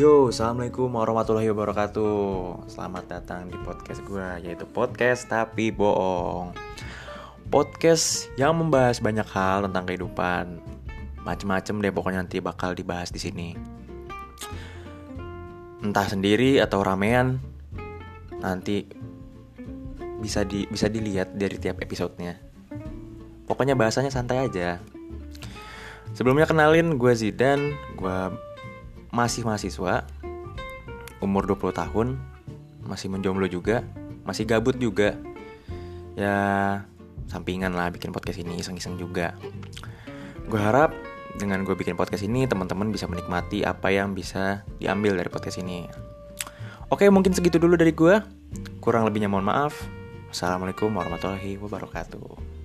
Yo, assalamualaikum warahmatullahi wabarakatuh. Selamat datang di podcast gue, yaitu podcast tapi bohong. Podcast yang membahas banyak hal tentang kehidupan, macem-macem deh pokoknya nanti bakal dibahas di sini. Entah sendiri atau ramean, nanti bisa di bisa dilihat dari tiap episodenya. Pokoknya bahasanya santai aja. Sebelumnya kenalin gue Zidan, gue masih mahasiswa, umur 20 tahun, masih menjomblo juga, masih gabut juga. Ya, sampingan lah bikin podcast ini iseng-iseng juga. Gue harap dengan gue bikin podcast ini teman-teman bisa menikmati apa yang bisa diambil dari podcast ini. Oke, mungkin segitu dulu dari gue. Kurang lebihnya mohon maaf. Assalamualaikum warahmatullahi wabarakatuh.